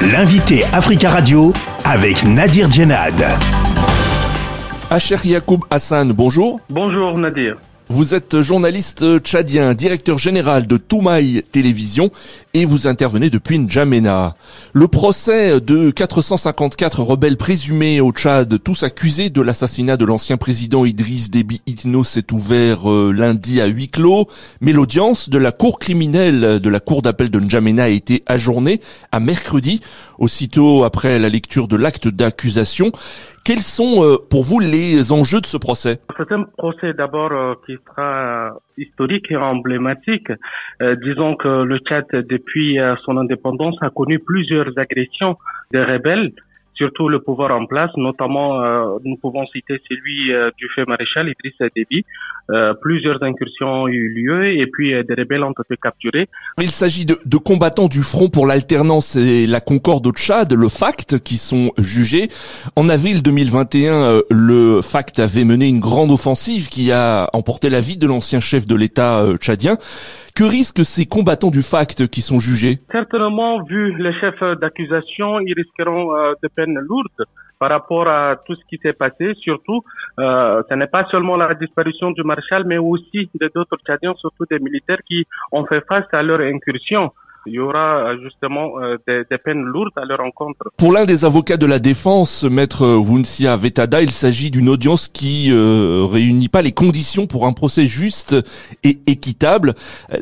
L'invité Africa Radio avec Nadir Djenad. Acher Yacoub Hassan, bonjour. Bonjour Nadir. Vous êtes journaliste tchadien, directeur général de Toumaï Télévision et vous intervenez depuis N'Djamena. Le procès de 454 rebelles présumés au Tchad, tous accusés de l'assassinat de l'ancien président Idriss Déby Itno s'est ouvert euh, lundi à huis clos, mais l'audience de la cour criminelle de la cour d'appel de N'Djamena a été ajournée à mercredi, aussitôt après la lecture de l'acte d'accusation. Quels sont euh, pour vous les enjeux de ce procès? C'est un procès d'abord euh, qui sera historique et emblématique. Euh, disons que le Tchad, depuis son indépendance, a connu plusieurs agressions des rebelles surtout le pouvoir en place, notamment euh, nous pouvons citer celui euh, du fait maréchal Idriss Déby. Euh, plusieurs incursions ont eu lieu et puis des rebelles ont été capturés. Il s'agit de, de, combattants du Front pour l'alternance et la concorde au Tchad, le FACT, qui sont jugés. En avril 2021, le FACT avait mené une grande offensive qui a emporté la vie de l'ancien chef de l'État tchadien. Que risquent ces combattants du FACT qui sont jugés? Certainement, vu les chefs d'accusation, ils risqueront de peines lourdes par rapport à tout ce qui s'est passé. Surtout, euh, ce n'est pas seulement la disparition du maréchal, mais aussi d'autres Tchadiens, surtout des militaires qui ont fait face à leur incursion il y aura euh, justement euh, des, des, peines lourdes à leur encontre. Pour l'un des avocats de la défense, maître Wunsia Vetada, il s'agit d'une audience qui euh, réunit pas les conditions pour un procès juste et équitable.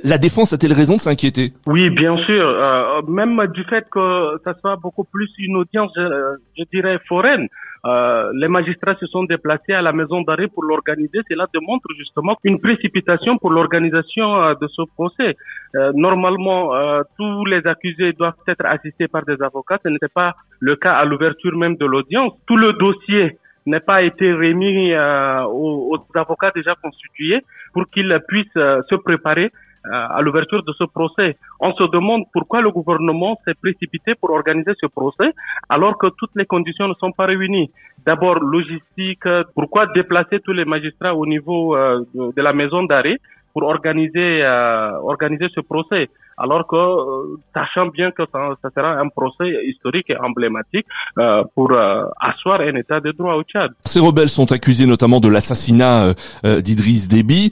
La défense a-t-elle raison de s'inquiéter? Oui, bien sûr. Euh, même du fait que ça soit beaucoup plus une audience, je, je dirais, foraine. Euh, les magistrats se sont déplacés à la maison d'arrêt pour l'organiser. Cela démontre justement une précipitation pour l'organisation euh, de ce procès. Euh, normalement, euh, tous les accusés doivent être assistés par des avocats. Ce n'était pas le cas à l'ouverture même de l'audience. Tout le dossier n'a pas été remis aux, aux, avocats déjà constitués pour qu'ils puissent se préparer à l'ouverture de ce procès. On se demande pourquoi le gouvernement s'est précipité pour organiser ce procès alors que toutes les conditions ne sont pas réunies. D'abord, logistique, pourquoi déplacer tous les magistrats au niveau euh, de, la maison d'arrêt pour organiser euh, organiser ce procès? Alors que euh, sachant bien que ça, ça, sera un procès historique et emblématique euh, pour euh, asseoir un état de droit au Tchad. Ces rebelles sont accusés notamment de l'assassinat d'Idriss Déby.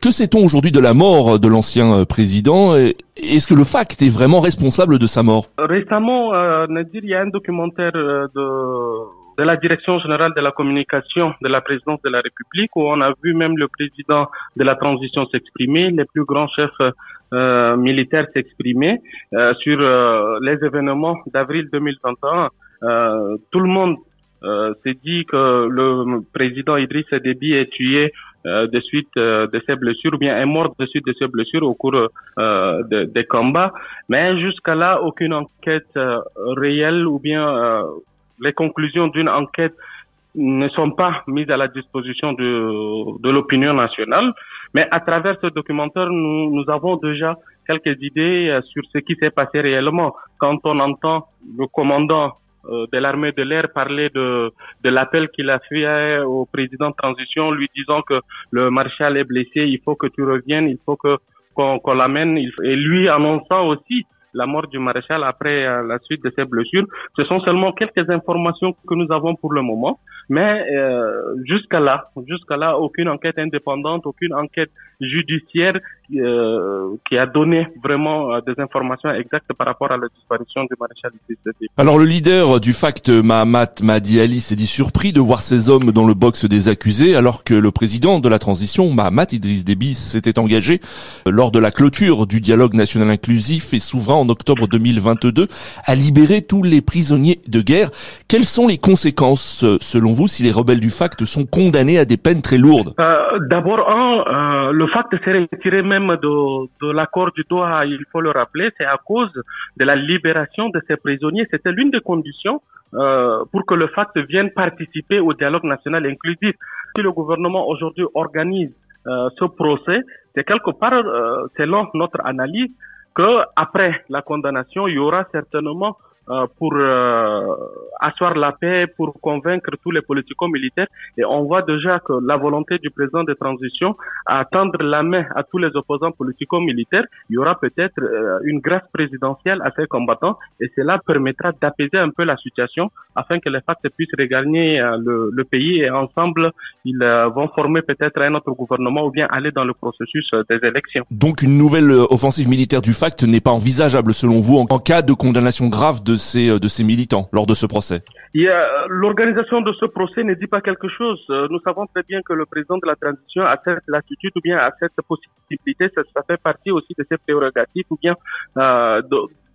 que sait-on aujourd'hui de la mort de l'ancien président? Est-ce que le FACT est vraiment responsable de sa mort? Récemment, Nadir, il y a un documentaire de de la Direction générale de la communication de la présidence de la République, où on a vu même le président de la transition s'exprimer, les plus grands chefs euh, militaires s'exprimer euh, sur euh, les événements d'avril 2021. Euh, tout le monde euh, s'est dit que le président Idriss Déby est tué de suite de ses blessures ou bien est mort de suite de ses blessures au cours de, des combats. Mais jusqu'à là, aucune enquête réelle ou bien les conclusions d'une enquête ne sont pas mises à la disposition de, de l'opinion nationale. Mais à travers ce documentaire, nous, nous avons déjà quelques idées euh, sur ce qui s'est passé réellement. Quand on entend le commandant euh, de l'armée de l'air parler de, de l'appel qu'il a fait au président de transition, lui disant que le maréchal est blessé, il faut que tu reviennes, il faut que qu'on l'amène, et lui annonçant aussi la mort du maréchal après euh, la suite de ses blessures. Ce sont seulement quelques informations que nous avons pour le moment, mais euh, jusqu'à là, jusqu'à là, aucune enquête indépendante, aucune enquête judiciaire euh, qui a donné vraiment euh, des informations exactes par rapport à la disparition du maréchal Idriss Alors le leader du FACT, Mahamat Mahdi Ali, s'est dit surpris de voir ces hommes dans le box des accusés, alors que le président de la transition, Mahamat Idriss Déby, s'était engagé lors de la clôture du dialogue national inclusif et souverain en octobre 2022 à libérer tous les prisonniers de guerre. Quelles sont les conséquences, selon vous, si les rebelles du FACT sont condamnés à des peines très lourdes? Euh, D'abord, un, euh, le FACT s'est retiré même de, de l'accord du Doha, il faut le rappeler, c'est à cause de la libération de ces prisonniers. C'était l'une des conditions euh, pour que le FACT vienne participer au dialogue national inclusif. Si le gouvernement aujourd'hui organise euh, ce procès, c'est quelque part, euh, selon notre analyse, que après la condamnation, il y aura certainement pour euh, asseoir la paix, pour convaincre tous les politico-militaires. Et on voit déjà que la volonté du président de transition à tendre la main à tous les opposants politico-militaires, il y aura peut-être euh, une grâce présidentielle à ces combattants et cela permettra d'apaiser un peu la situation afin que les facts puissent regagner le, le, pays et ensemble ils vont former peut-être un autre gouvernement ou bien aller dans le processus des élections. Donc une nouvelle offensive militaire du FACT n'est pas envisageable selon vous en cas de condamnation grave de de ces, euh, de ces militants lors de ce procès? L'organisation de ce procès ne dit pas quelque chose. Euh, nous savons très bien que le président de la transition a cette latitude ou bien a cette possibilité, ça, fait partie aussi de ses prérogatives ou bien euh,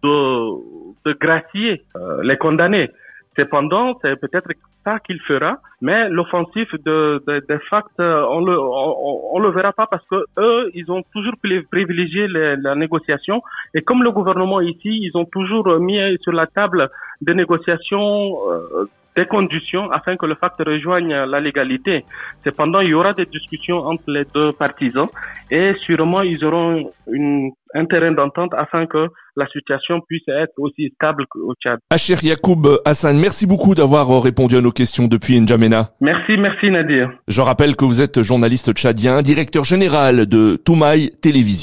de, gracier euh, les condamnés. Cependant, c'est peut-être ça qu'il fera, mais l'offensif de, de, des facts, euh, on le, on, le verra pas parce que eux, ils ont toujours privilégié la négociation. Et comme le gouvernement ici, ils ont toujours mis sur la table des négociations euh, des conditions afin que le FACT rejoigne la légalité. Cependant, il y aura des discussions entre les deux partisans et sûrement ils auront une, un terrain d'entente afin que la situation puisse être aussi stable qu'au Tchad. Achir Yacoub Hassan, merci beaucoup d'avoir répondu à nos questions depuis N'Djamena. Merci, merci Nadir. Je rappelle que vous êtes journaliste tchadien, directeur général de Toumaï Télévision.